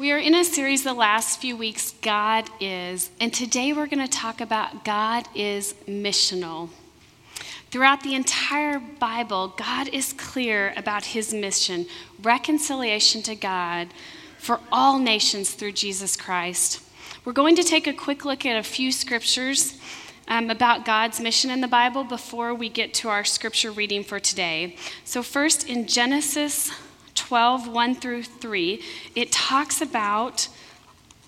We are in a series the last few weeks, God is, and today we're going to talk about God is missional. Throughout the entire Bible, God is clear about his mission reconciliation to God for all nations through Jesus Christ. We're going to take a quick look at a few scriptures um, about God's mission in the Bible before we get to our scripture reading for today. So, first in Genesis 12, 1 through 3, it talks about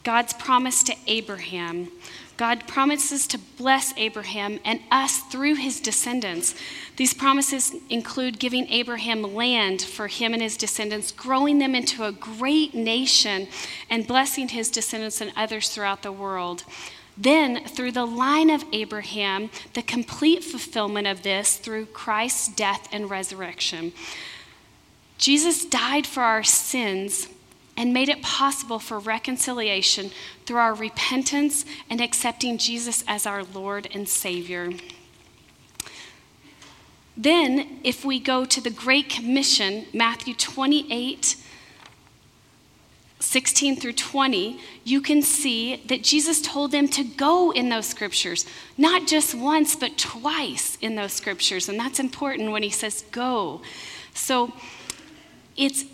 God's promise to Abraham. God promises to bless Abraham and us through his descendants. These promises include giving Abraham land for him and his descendants, growing them into a great nation, and blessing his descendants and others throughout the world. Then, through the line of Abraham, the complete fulfillment of this through Christ's death and resurrection. Jesus died for our sins and made it possible for reconciliation through our repentance and accepting Jesus as our Lord and Savior. Then, if we go to the Great Commission, Matthew 28 16 through 20, you can see that Jesus told them to go in those scriptures, not just once, but twice in those scriptures. And that's important when he says go. So, it's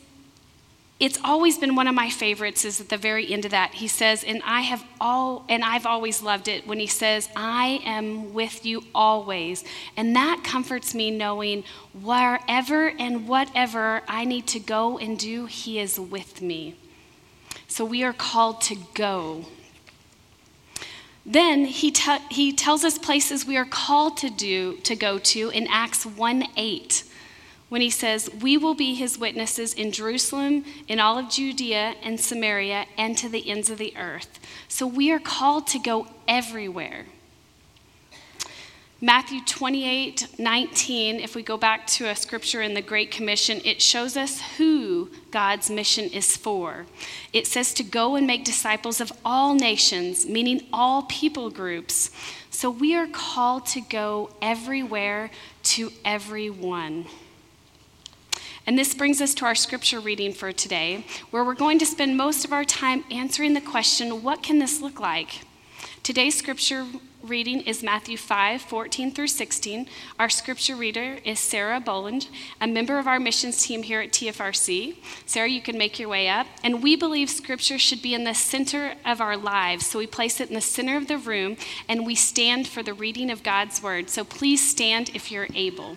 it's always been one of my favorites is at the very end of that. He says and i have all and i've always loved it when he says i am with you always. And that comforts me knowing wherever and whatever i need to go and do he is with me. So we are called to go. Then he, he tells us places we are called to do to go to in acts 1 8 when he says, We will be his witnesses in Jerusalem, in all of Judea and Samaria, and to the ends of the earth. So we are called to go everywhere. Matthew 28 19, if we go back to a scripture in the Great Commission, it shows us who God's mission is for. It says to go and make disciples of all nations, meaning all people groups. So we are called to go everywhere to everyone. And this brings us to our scripture reading for today, where we're going to spend most of our time answering the question what can this look like? Today's scripture reading is Matthew 5 14 through 16. Our scripture reader is Sarah Boland, a member of our missions team here at TFRC. Sarah, you can make your way up. And we believe scripture should be in the center of our lives. So we place it in the center of the room and we stand for the reading of God's word. So please stand if you're able.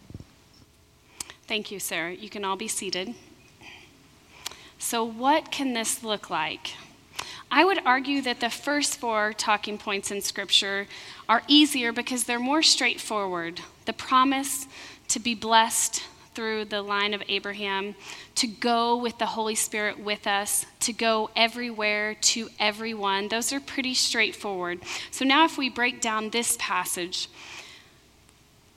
Thank you, Sarah. You can all be seated. So, what can this look like? I would argue that the first four talking points in Scripture are easier because they're more straightforward. The promise to be blessed through the line of Abraham, to go with the Holy Spirit with us, to go everywhere to everyone, those are pretty straightforward. So now, if we break down this passage,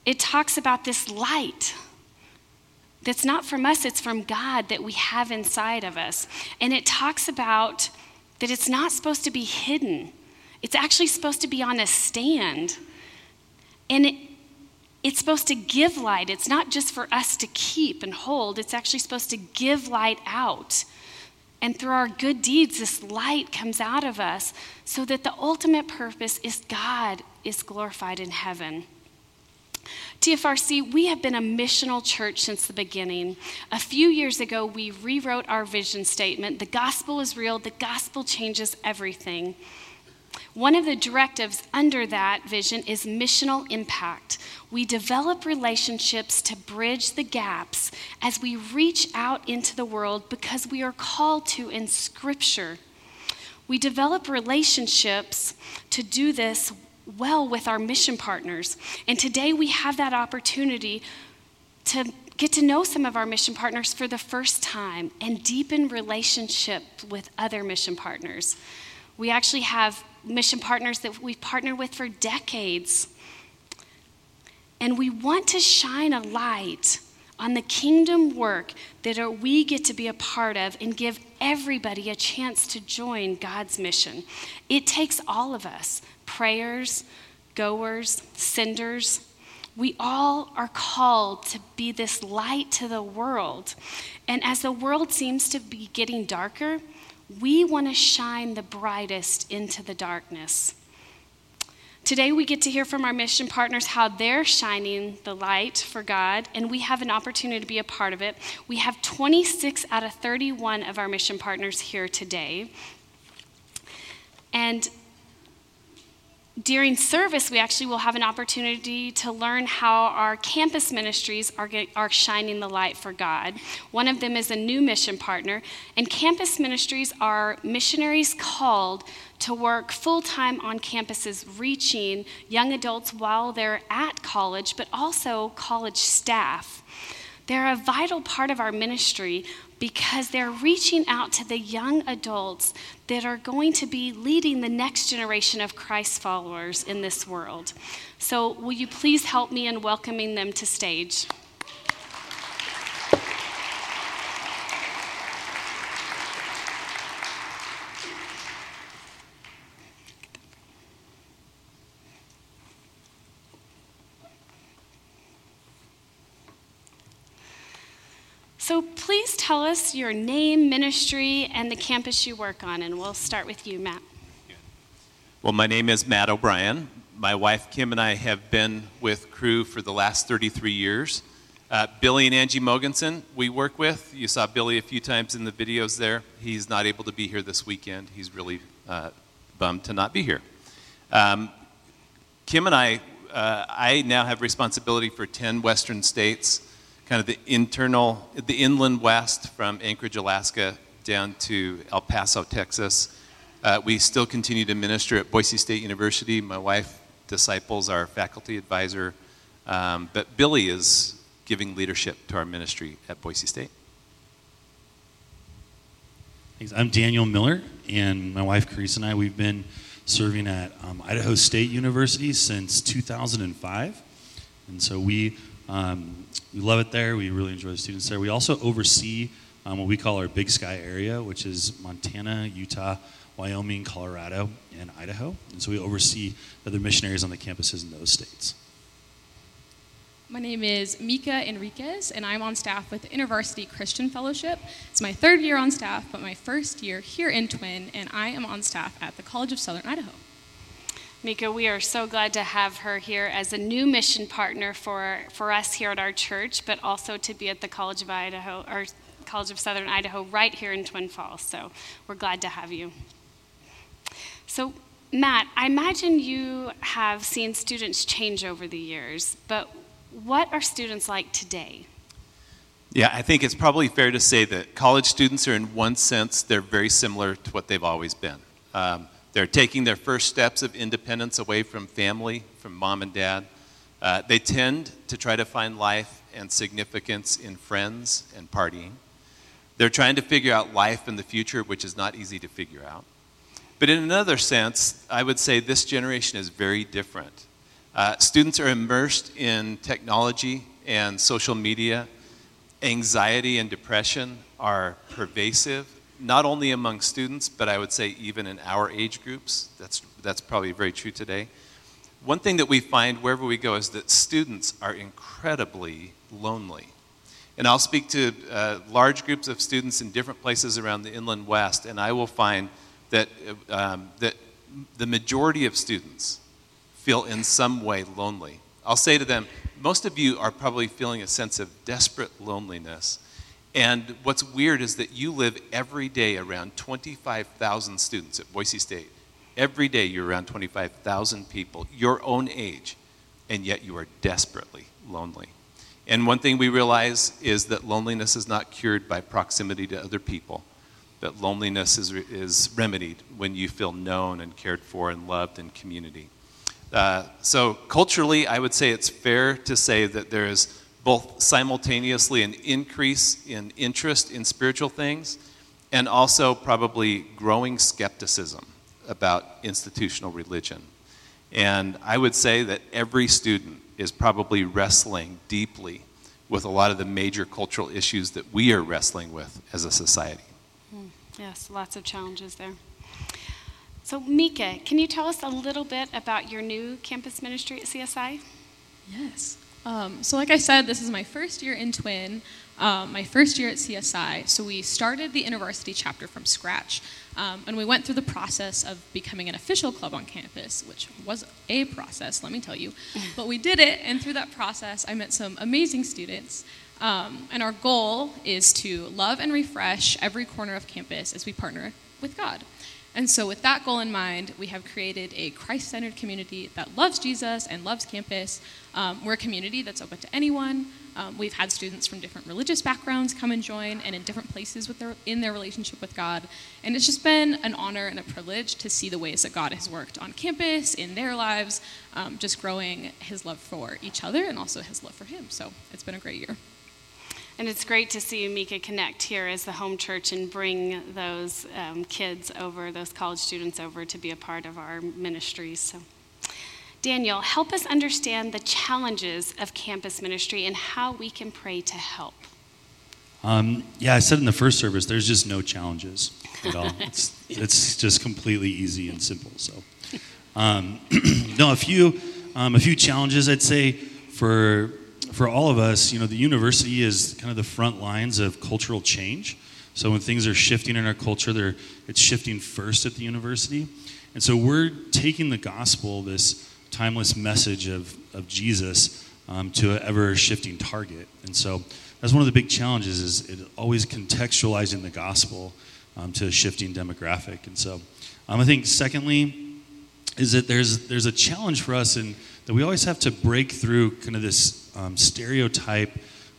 it talks about this light that's not from us, it's from God that we have inside of us. And it talks about that it's not supposed to be hidden, it's actually supposed to be on a stand. And it, it's supposed to give light. It's not just for us to keep and hold, it's actually supposed to give light out. And through our good deeds, this light comes out of us so that the ultimate purpose is God is glorified in heaven. TFRC, we have been a missional church since the beginning. A few years ago, we rewrote our vision statement The gospel is real, the gospel changes everything. One of the directives under that vision is missional impact. We develop relationships to bridge the gaps as we reach out into the world because we are called to in Scripture. We develop relationships to do this well with our mission partners. And today we have that opportunity to get to know some of our mission partners for the first time and deepen relationship with other mission partners. We actually have mission partners that we've partnered with for decades. And we want to shine a light on the kingdom work that we get to be a part of and give everybody a chance to join God's mission. It takes all of us prayers, goers, senders. We all are called to be this light to the world. And as the world seems to be getting darker, we want to shine the brightest into the darkness. Today, we get to hear from our mission partners how they're shining the light for God, and we have an opportunity to be a part of it. We have 26 out of 31 of our mission partners here today. And during service, we actually will have an opportunity to learn how our campus ministries are, are shining the light for God. One of them is a new mission partner, and campus ministries are missionaries called to work full time on campuses, reaching young adults while they're at college, but also college staff. They're a vital part of our ministry because they're reaching out to the young adults that are going to be leading the next generation of Christ followers in this world. So, will you please help me in welcoming them to stage? So please tell us your name, ministry, and the campus you work on, and we'll start with you, Matt. Well, my name is Matt O'Brien. My wife Kim and I have been with Cru for the last 33 years. Uh, Billy and Angie Mogensen, we work with. You saw Billy a few times in the videos there. He's not able to be here this weekend. He's really uh, bummed to not be here. Um, Kim and I, uh, I now have responsibility for 10 Western states kind of the internal, the inland west from Anchorage, Alaska, down to El Paso, Texas. Uh, we still continue to minister at Boise State University. My wife disciples our faculty advisor, um, but Billy is giving leadership to our ministry at Boise State. Thanks. I'm Daniel Miller, and my wife Carissa and I, we've been serving at um, Idaho State University since 2005. And so we um, we love it there. We really enjoy the students there. We also oversee um, what we call our Big Sky area, which is Montana, Utah, Wyoming, Colorado, and Idaho. And so we oversee other missionaries on the campuses in those states. My name is Mika Enriquez, and I'm on staff with the InterVarsity Christian Fellowship. It's my third year on staff, but my first year here in Twin, and I am on staff at the College of Southern Idaho. Mika, we are so glad to have her here as a new mission partner for, for us here at our church, but also to be at the College of Idaho or College of Southern Idaho right here in Twin Falls. So we're glad to have you. So, Matt, I imagine you have seen students change over the years, but what are students like today? Yeah, I think it's probably fair to say that college students are, in one sense, they're very similar to what they've always been. Um, they're taking their first steps of independence away from family, from mom and dad. Uh, they tend to try to find life and significance in friends and partying. They're trying to figure out life in the future, which is not easy to figure out. But in another sense, I would say this generation is very different. Uh, students are immersed in technology and social media. Anxiety and depression are pervasive not only among students, but I would say even in our age groups. That's, that's probably very true today. One thing that we find wherever we go is that students are incredibly lonely. And I'll speak to uh, large groups of students in different places around the inland west, and I will find that, um, that the majority of students feel in some way lonely. I'll say to them, most of you are probably feeling a sense of desperate loneliness and what's weird is that you live every day around 25,000 students at Boise State. Every day you're around 25,000 people, your own age, and yet you are desperately lonely. And one thing we realize is that loneliness is not cured by proximity to other people, that loneliness is, is remedied when you feel known and cared for and loved in community. Uh, so, culturally, I would say it's fair to say that there is both simultaneously an increase in interest in spiritual things and also probably growing skepticism about institutional religion. And I would say that every student is probably wrestling deeply with a lot of the major cultural issues that we are wrestling with as a society. Hmm. Yes, lots of challenges there. So, Mika, can you tell us a little bit about your new campus ministry at CSI? Yes. Um, so, like I said, this is my first year in Twin, um, my first year at CSI. So, we started the InterVarsity chapter from scratch. Um, and we went through the process of becoming an official club on campus, which was a process, let me tell you. But we did it, and through that process, I met some amazing students. Um, and our goal is to love and refresh every corner of campus as we partner with God. And so, with that goal in mind, we have created a Christ centered community that loves Jesus and loves campus. Um, we're a community that's open to anyone. Um, we've had students from different religious backgrounds come and join and in different places with their, in their relationship with God. And it's just been an honor and a privilege to see the ways that God has worked on campus, in their lives, um, just growing his love for each other and also his love for him. So, it's been a great year. And it's great to see Mika connect here as the home church and bring those um, kids over, those college students over to be a part of our ministries. So, Daniel, help us understand the challenges of campus ministry and how we can pray to help. Um, yeah, I said in the first service, there's just no challenges at all. It's, it's just completely easy and simple. So, um, no, a few, um, a few challenges I'd say for for all of us, you know, the university is kind of the front lines of cultural change. So when things are shifting in our culture, they're, it's shifting first at the university. And so we're taking the gospel, this timeless message of, of Jesus, um, to an ever shifting target. And so that's one of the big challenges is it always contextualizing the gospel um, to a shifting demographic. And so um, I think secondly is that there's, there's a challenge for us in that we always have to break through kind of this um, stereotype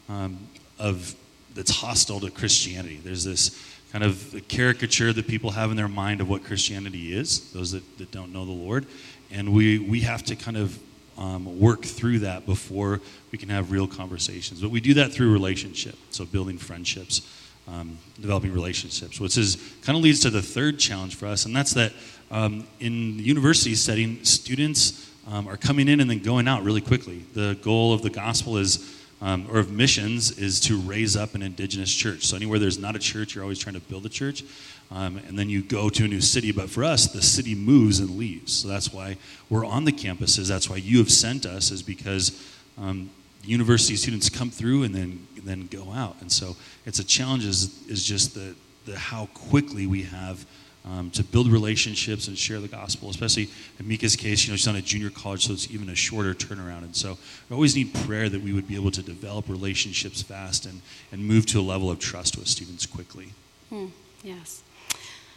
um, of that's hostile to Christianity. There's this kind of caricature that people have in their mind of what Christianity is, those that, that don't know the Lord. And we, we have to kind of um, work through that before we can have real conversations. But we do that through relationship, so building friendships, um, developing relationships, which is kind of leads to the third challenge for us, and that's that um, in the university setting, students um, are coming in and then going out really quickly. The goal of the gospel is, um, or of missions, is to raise up an indigenous church. So anywhere there's not a church, you're always trying to build a church. Um, and then you go to a new city. But for us, the city moves and leaves. So that's why we're on the campuses. That's why you have sent us, is because um, university students come through and then then go out. And so it's a challenge. Is, is just the, the how quickly we have um, to build relationships and share the gospel, especially in Mika's case, you know, she's on a junior college, so it's even a shorter turnaround. And so we always need prayer that we would be able to develop relationships fast and, and move to a level of trust with students quickly. Hmm, yes.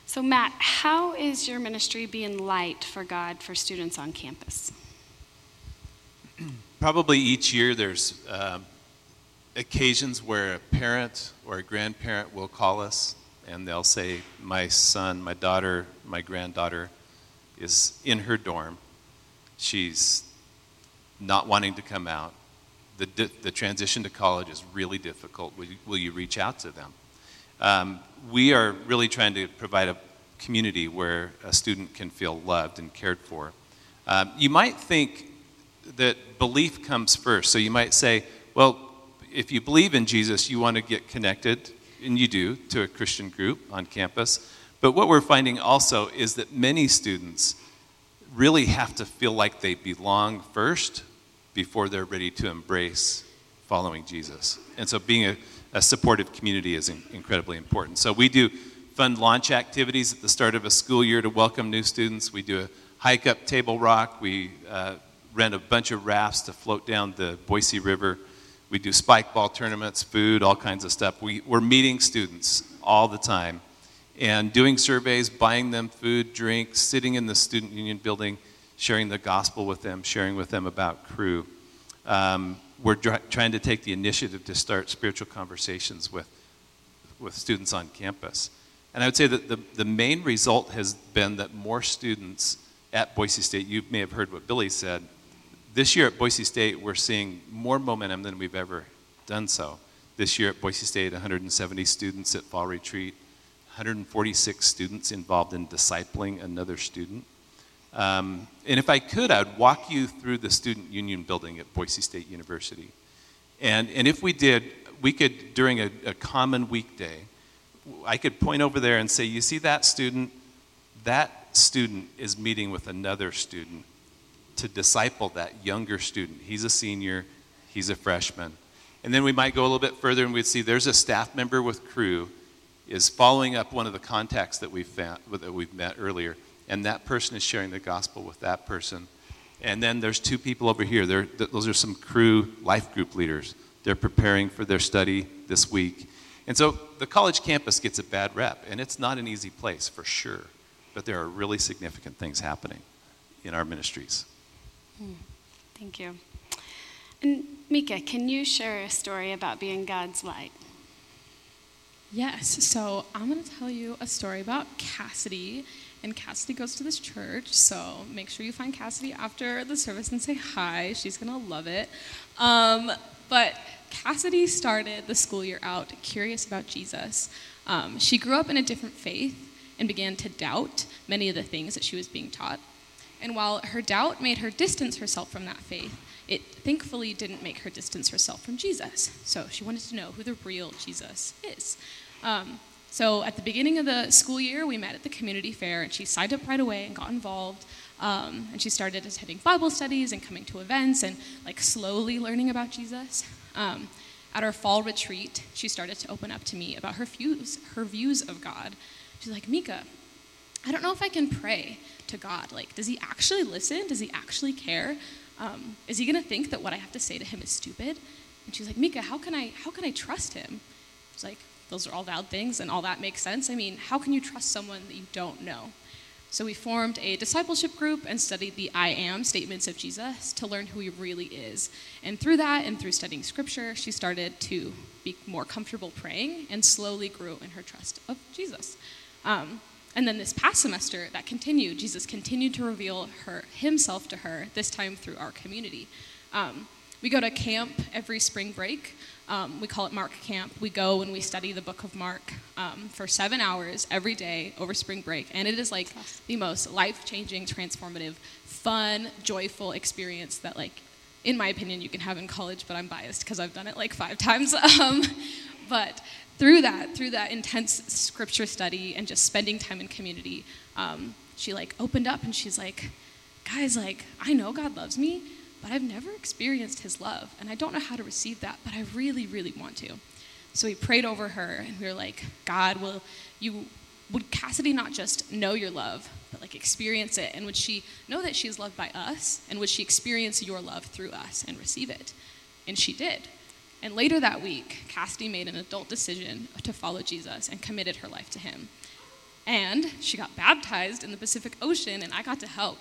So, Matt, how is your ministry being light for God for students on campus? Probably each year there's um, occasions where a parent or a grandparent will call us and they'll say, My son, my daughter, my granddaughter is in her dorm. She's not wanting to come out. The, di- the transition to college is really difficult. Will you, will you reach out to them? Um, we are really trying to provide a community where a student can feel loved and cared for. Um, you might think that belief comes first. So you might say, well, if you believe in Jesus, you want to get connected and you do, to a Christian group on campus. But what we're finding also is that many students really have to feel like they belong first before they're ready to embrace following Jesus. And so being a, a supportive community is in, incredibly important. So we do fun launch activities at the start of a school year to welcome new students. We do a hike up Table Rock. We uh, rent a bunch of rafts to float down the Boise River. We do spike ball tournaments, food, all kinds of stuff. We, we're meeting students all the time and doing surveys, buying them food, drink, sitting in the student union building, sharing the gospel with them, sharing with them about Cru. Um, we're dr- trying to take the initiative to start spiritual conversations with, with students on campus. And I would say that the, the main result has been that more students at Boise State, you may have heard what Billy said, this year at Boise State, we're seeing more momentum than we've ever done so. This year at Boise State, 170 students at fall retreat, 146 students involved in discipling another student. Um, and if I could, I'd walk you through the Student Union building at Boise State University. And, and if we did, we could, during a, a common weekday, I could point over there and say, You see that student? That student is meeting with another student to disciple that younger student. He's a senior, he's a freshman. And then we might go a little bit further and we'd see there's a staff member with Cru is following up one of the contacts that we've, found, that we've met earlier, and that person is sharing the gospel with that person. And then there's two people over here. They're, those are some Cru life group leaders. They're preparing for their study this week. And so the college campus gets a bad rep, and it's not an easy place for sure. But there are really significant things happening in our ministries. Hmm. Thank you. And Mika, can you share a story about being God's light? Yes, so I'm going to tell you a story about Cassidy. And Cassidy goes to this church, so make sure you find Cassidy after the service and say hi. She's going to love it. Um, but Cassidy started the school year out curious about Jesus. Um, she grew up in a different faith and began to doubt many of the things that she was being taught. And while her doubt made her distance herself from that faith, it thankfully didn't make her distance herself from Jesus. So she wanted to know who the real Jesus is. Um, so at the beginning of the school year, we met at the community fair, and she signed up right away and got involved. Um, and she started attending Bible studies and coming to events and like slowly learning about Jesus. Um, at our fall retreat, she started to open up to me about her views, her views of God. She's like, Mika, I don't know if I can pray to God. Like, does he actually listen? Does he actually care? Um, is he going to think that what I have to say to him is stupid? And she's like, Mika, how can I, how can I trust him? It's like, those are all valid things and all that makes sense. I mean, how can you trust someone that you don't know? So we formed a discipleship group and studied the I am statements of Jesus to learn who he really is. And through that and through studying scripture, she started to be more comfortable praying and slowly grew in her trust of Jesus. Um, and then this past semester, that continued. Jesus continued to reveal her, himself to her, this time through our community. Um, we go to camp every spring break. Um, we call it Mark Camp. We go and we study the book of Mark um, for seven hours every day over spring break. And it is like the most life changing, transformative, fun, joyful experience that, like, in my opinion, you can have in college, but I'm biased because I've done it like five times. Um, but through that, through that intense scripture study and just spending time in community, um, she like opened up and she's like, guys, like, I know God loves me, but I've never experienced his love. And I don't know how to receive that, but I really, really want to. So we prayed over her and we were like, God, will you, would Cassidy not just know your love, but like experience it? And would she know that she's loved by us? And would she experience your love through us and receive it? And she did. And later that week, Cassidy made an adult decision to follow Jesus and committed her life to him. And she got baptized in the Pacific Ocean, and I got to help.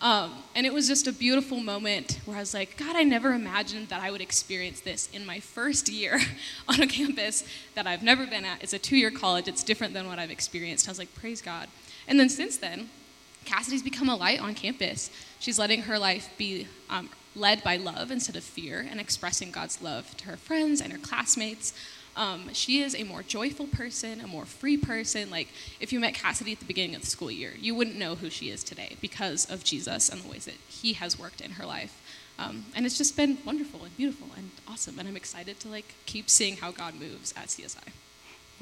Um, and it was just a beautiful moment where I was like, God, I never imagined that I would experience this in my first year on a campus that I've never been at. It's a two year college, it's different than what I've experienced. I was like, praise God. And then since then, Cassidy's become a light on campus. She's letting her life be um, led by love instead of fear and expressing God's love to her friends and her classmates. Um, she is a more joyful person, a more free person. Like, if you met Cassidy at the beginning of the school year, you wouldn't know who she is today because of Jesus and the ways that he has worked in her life. Um, and it's just been wonderful and beautiful and awesome. And I'm excited to like keep seeing how God moves at CSI.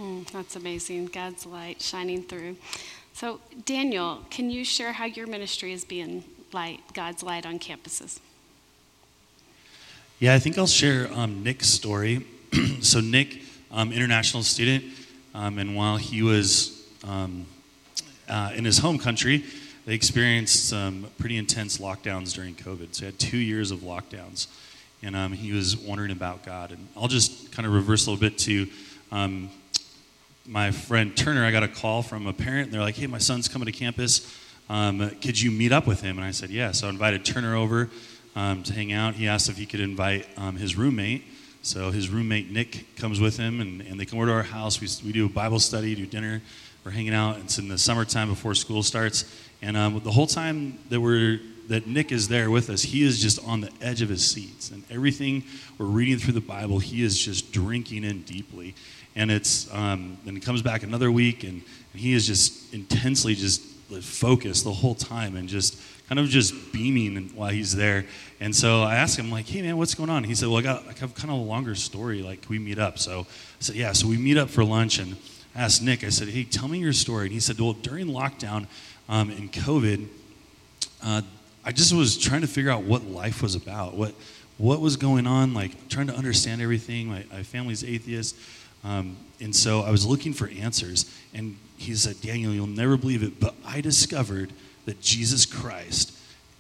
Mm, that's amazing. God's light shining through. So, Daniel, can you share how your ministry is being light, God's light on campuses? Yeah, I think I'll share um, Nick's story. so, Nick, um, international student, um, and while he was um, uh, in his home country, they experienced some pretty intense lockdowns during COVID. So, he had two years of lockdowns, and um, he was wondering about God. And I'll just kind of reverse a little bit to um, my friend Turner. I got a call from a parent, and they're like, hey, my son's coming to campus. could you meet up with him? And I said, yeah. So, I invited Turner over um, to hang out. He asked if he could invite um, his roommate. So his roommate Nick comes with him, and, and they come over to our house. We, we do a Bible study, do dinner. We're hanging out. It's in the summertime before school starts, and um, the whole time that we're that Nick is there with us, he is just on the edge of his seats, and everything we're reading through the Bible, he is just drinking in deeply. And it's um, then he comes back another week, and, and he is just intensely just focused the whole time, and just kind of just beaming while he's there. And so I asked him, like, hey man, what's going on? he said, well, I got I have kind of a longer story. Like, can we meet up? So I said, yeah. So we meet up for lunch, and I asked Nick. I said, hey, tell me your story. And he said, well, during lockdown um, and COVID, uh, I just was trying to figure out what life was about, what what was going on, like trying to understand everything. My, my family's atheist. Um, and so I was looking for answers. And he said, Daniel, you'll never believe it, but I discovered that Jesus Christ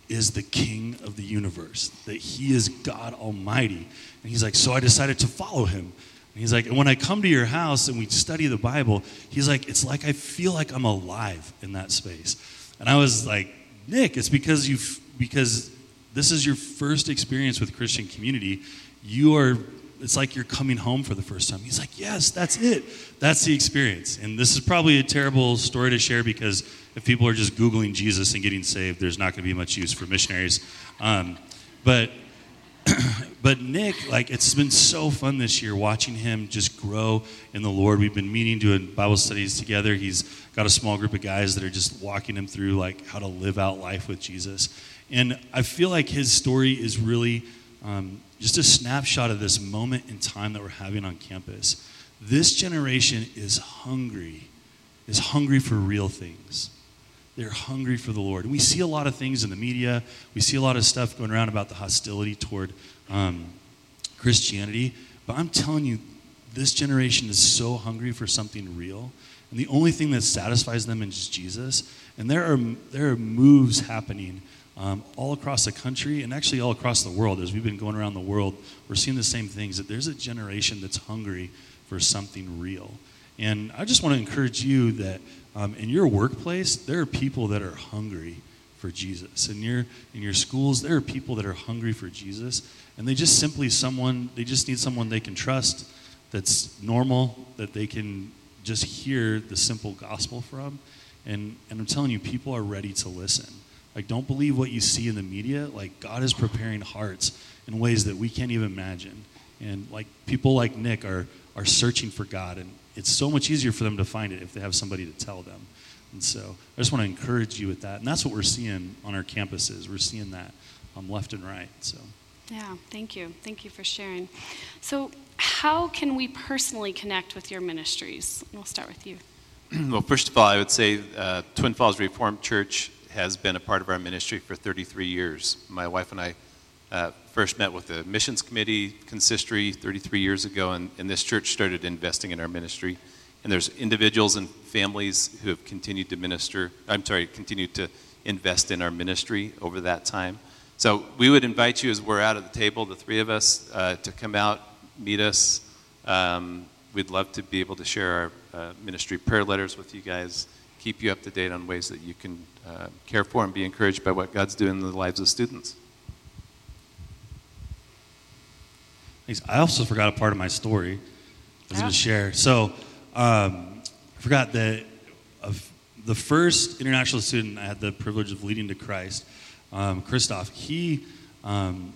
is the king of the universe, that he is God Almighty. And he's like, so I decided to follow him. And he's like, and when I come to your house and we study the Bible, he's like, it's like I feel like I'm alive in that space. And I was like, Nick, it's because you've because this is your first experience with Christian community. You are it's like you're coming home for the first time. He's like, Yes, that's it. That's the experience. And this is probably a terrible story to share because if people are just Googling Jesus and getting saved, there's not going to be much use for missionaries. Um, but but Nick, like it's been so fun this year watching him just grow in the Lord. We've been meeting, doing Bible studies together. He's got a small group of guys that are just walking him through like how to live out life with Jesus. And I feel like his story is really um, just a snapshot of this moment in time that we're having on campus. This generation is hungry, is hungry for real things. They're hungry for the Lord. And we see a lot of things in the media. We see a lot of stuff going around about the hostility toward um, Christianity. But I'm telling you, this generation is so hungry for something real. And the only thing that satisfies them is Jesus. And there are, there are moves happening um, all across the country and actually all across the world. As we've been going around the world, we're seeing the same things that there's a generation that's hungry for something real. And I just want to encourage you that um, in your workplace, there are people that are hungry for Jesus. In your, in your schools, there are people that are hungry for Jesus. And they just simply someone, they just need someone they can trust that's normal, that they can just hear the simple gospel from. And, and I'm telling you, people are ready to listen. Like, don't believe what you see in the media. Like, God is preparing hearts in ways that we can't even imagine. And, like, people like Nick are, are searching for God. And it's so much easier for them to find it if they have somebody to tell them. And so I just want to encourage you with that. And that's what we're seeing on our campuses. We're seeing that um, left and right. So. Yeah, thank you. Thank you for sharing. So, how can we personally connect with your ministries? We'll start with you. well, first of all, I would say uh, Twin Falls Reformed Church has been a part of our ministry for 33 years. My wife and I uh, first met with the missions committee consistory 33 years ago, and, and this church started investing in our ministry. And there's individuals and families who have continued to minister, I'm sorry, continued to invest in our ministry over that time. So we would invite you as we're out at the table, the three of us, uh, to come out, meet us. Um, we'd love to be able to share our uh, ministry prayer letters with you guys keep you up to date on ways that you can uh, care for and be encouraged by what God's doing in the lives of students. Thanks. I also forgot a part of my story I was going to share. So um, I forgot that of the first international student I had the privilege of leading to Christ, um, Christoph, he, um,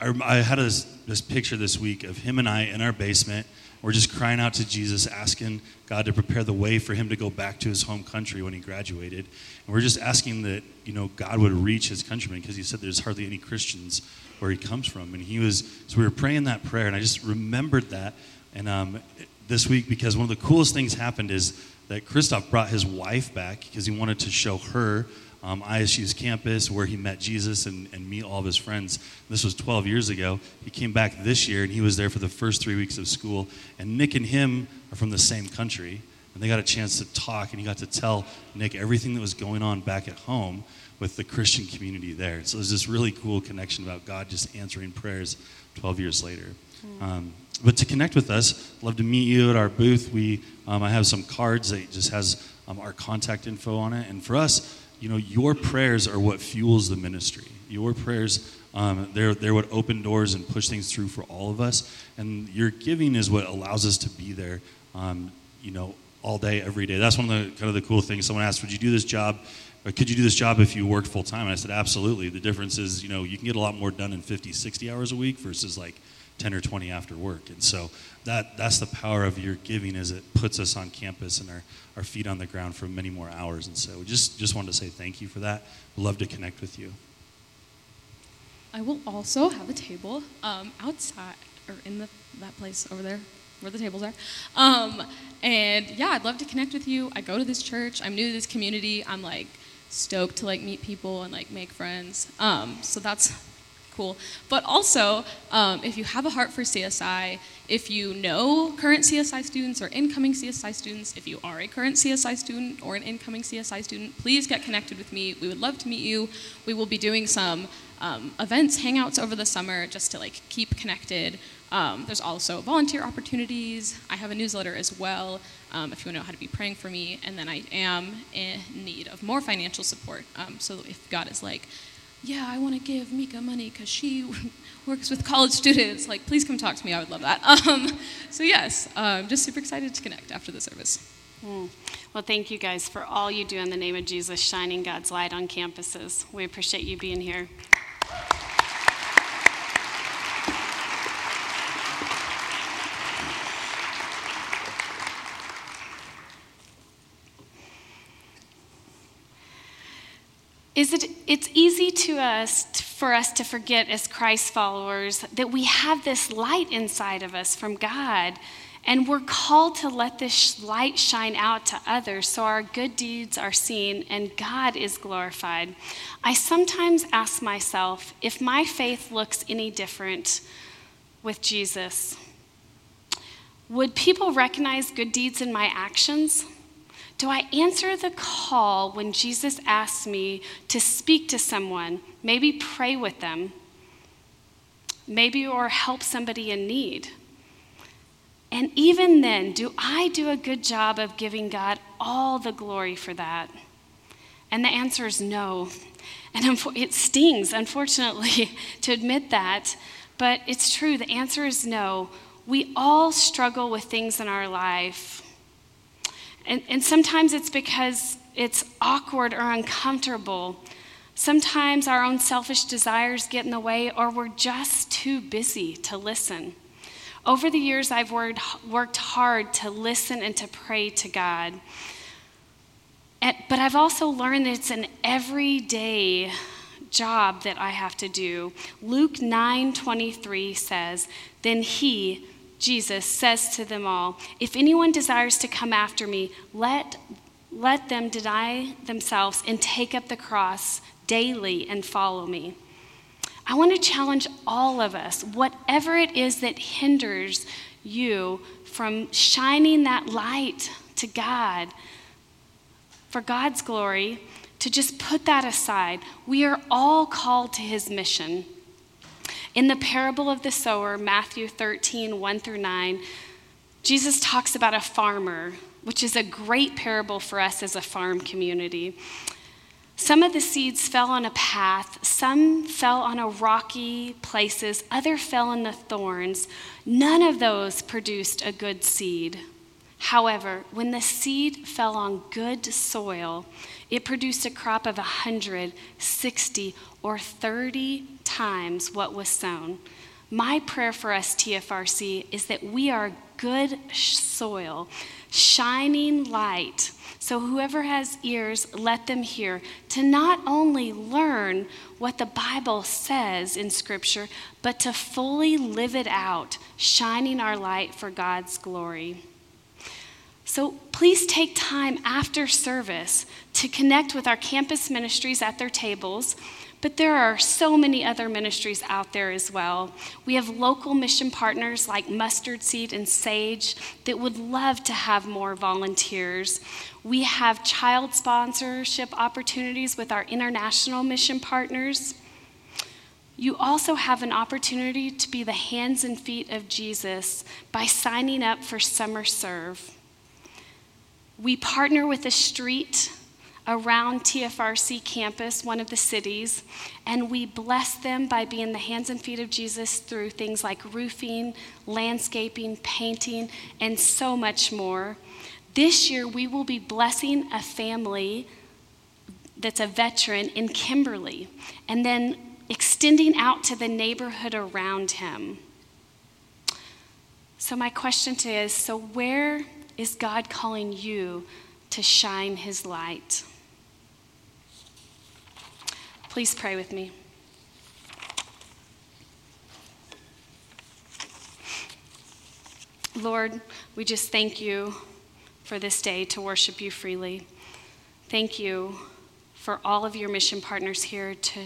I, I, had this, this picture this week of him and I in our basement we're just crying out to Jesus, asking God to prepare the way for him to go back to his home country when he graduated. And we're just asking that, you know, God would reach his countrymen because he said there's hardly any Christians where he comes from. And he was, so we were praying that prayer, and I just remembered that. And um, this week, because one of the coolest things happened is that Christoph brought his wife back because he wanted to show her um, ISU's campus where he met Jesus and, and meet all of his friends. This was 12 years ago. He came back this year and he was there for the first three weeks of school. And Nick and him are from the same country. And they got a chance to talk and he got to tell Nick everything that was going on back at home with the Christian community there. So there's this really cool connection about God just answering prayers 12 years later. Mm. Um, but to connect with us, love to meet you at our booth. We, um, I have some cards that just has um, our contact info on it. And for us, you know, your prayers are what fuels the ministry. Your prayers, um, they're, they're what open doors and push things through for all of us. And your giving is what allows us to be there, um, you know, all day, every day. That's one of the kind of the cool things. Someone asked, would you do this job? Or could you do this job if you worked full time? And I said, absolutely. The difference is, you know, you can get a lot more done in 50, 60 hours a week versus like 10 or 20 after work. And so that, that's the power of your giving is it puts us on campus and our, our feet on the ground for many more hours. And so just, just wanted to say thank you for that. We'd love to connect with you. I will also have a table um, outside or in the, that place over there where the tables are. Um, and yeah, I'd love to connect with you. I go to this church. I'm new to this community. I'm like stoked to like meet people and like make friends. Um, so that's cool. But also, um, if you have a heart for CSI, if you know current CSI students or incoming CSI students, if you are a current CSI student or an incoming CSI student, please get connected with me. We would love to meet you. We will be doing some um, events, hangouts over the summer just to like keep connected. Um, there's also volunteer opportunities. I have a newsletter as well um, if you want to know how to be praying for me. And then I am in need of more financial support. Um, so if God is like, yeah, I want to give Mika money because she works with college students, like, please come talk to me. I would love that. Um, so, yes, I'm um, just super excited to connect after the service. Mm. Well, thank you guys for all you do in the name of Jesus, shining God's light on campuses. We appreciate you being here. Is it it's easy to us for us to forget as Christ followers that we have this light inside of us from God and we're called to let this light shine out to others so our good deeds are seen and God is glorified. I sometimes ask myself if my faith looks any different with Jesus. Would people recognize good deeds in my actions? Do I answer the call when Jesus asks me to speak to someone, maybe pray with them, maybe or help somebody in need? And even then, do I do a good job of giving God all the glory for that? And the answer is no. And it stings, unfortunately, to admit that, but it's true. The answer is no. We all struggle with things in our life and, and sometimes it's because it's awkward or uncomfortable. Sometimes our own selfish desires get in the way, or we're just too busy to listen. Over the years, I've worked, worked hard to listen and to pray to God. And, but I've also learned that it's an everyday job that I have to do. Luke 9:23 says, "Then he, Jesus says to them all, If anyone desires to come after me, let, let them deny themselves and take up the cross daily and follow me. I want to challenge all of us, whatever it is that hinders you from shining that light to God for God's glory, to just put that aside. We are all called to his mission. In the parable of the sower, Matthew 13, 1 through 9, Jesus talks about a farmer, which is a great parable for us as a farm community. Some of the seeds fell on a path, some fell on a rocky places, other fell in the thorns. None of those produced a good seed. However, when the seed fell on good soil, it produced a crop of 160 or 30 times what was sown. My prayer for us, TFRC, is that we are good soil, shining light. So, whoever has ears, let them hear, to not only learn what the Bible says in Scripture, but to fully live it out, shining our light for God's glory. So please take time after service to connect with our campus ministries at their tables. But there are so many other ministries out there as well. We have local mission partners like Mustard Seed and Sage that would love to have more volunteers. We have child sponsorship opportunities with our international mission partners. You also have an opportunity to be the hands and feet of Jesus by signing up for Summer Serve. We partner with a street around TFRC campus, one of the cities, and we bless them by being the hands and feet of Jesus through things like roofing, landscaping, painting, and so much more. This year, we will be blessing a family that's a veteran in Kimberly and then extending out to the neighborhood around him. So, my question today is so, where is God calling you to shine his light? Please pray with me. Lord, we just thank you for this day to worship you freely. Thank you for all of your mission partners here to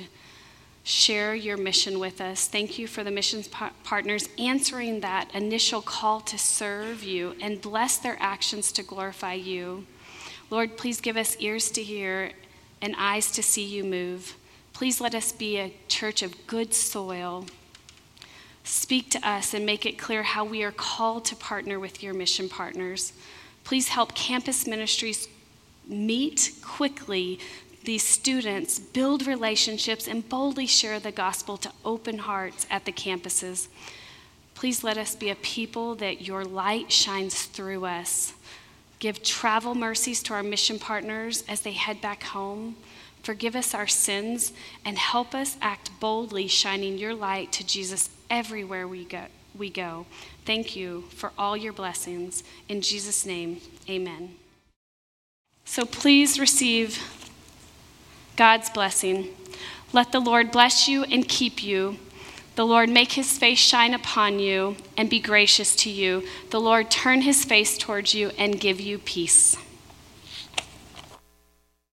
share your mission with us. Thank you for the missions pa- partners answering that initial call to serve you and bless their actions to glorify you. Lord, please give us ears to hear and eyes to see you move. Please let us be a church of good soil. Speak to us and make it clear how we are called to partner with your mission partners. Please help campus ministries meet quickly these students, build relationships, and boldly share the gospel to open hearts at the campuses. Please let us be a people that your light shines through us. Give travel mercies to our mission partners as they head back home. Forgive us our sins and help us act boldly, shining your light to Jesus everywhere we go. We go. Thank you for all your blessings. In Jesus' name, amen. So please receive God's blessing. Let the Lord bless you and keep you. The Lord make his face shine upon you and be gracious to you. The Lord turn his face towards you and give you peace.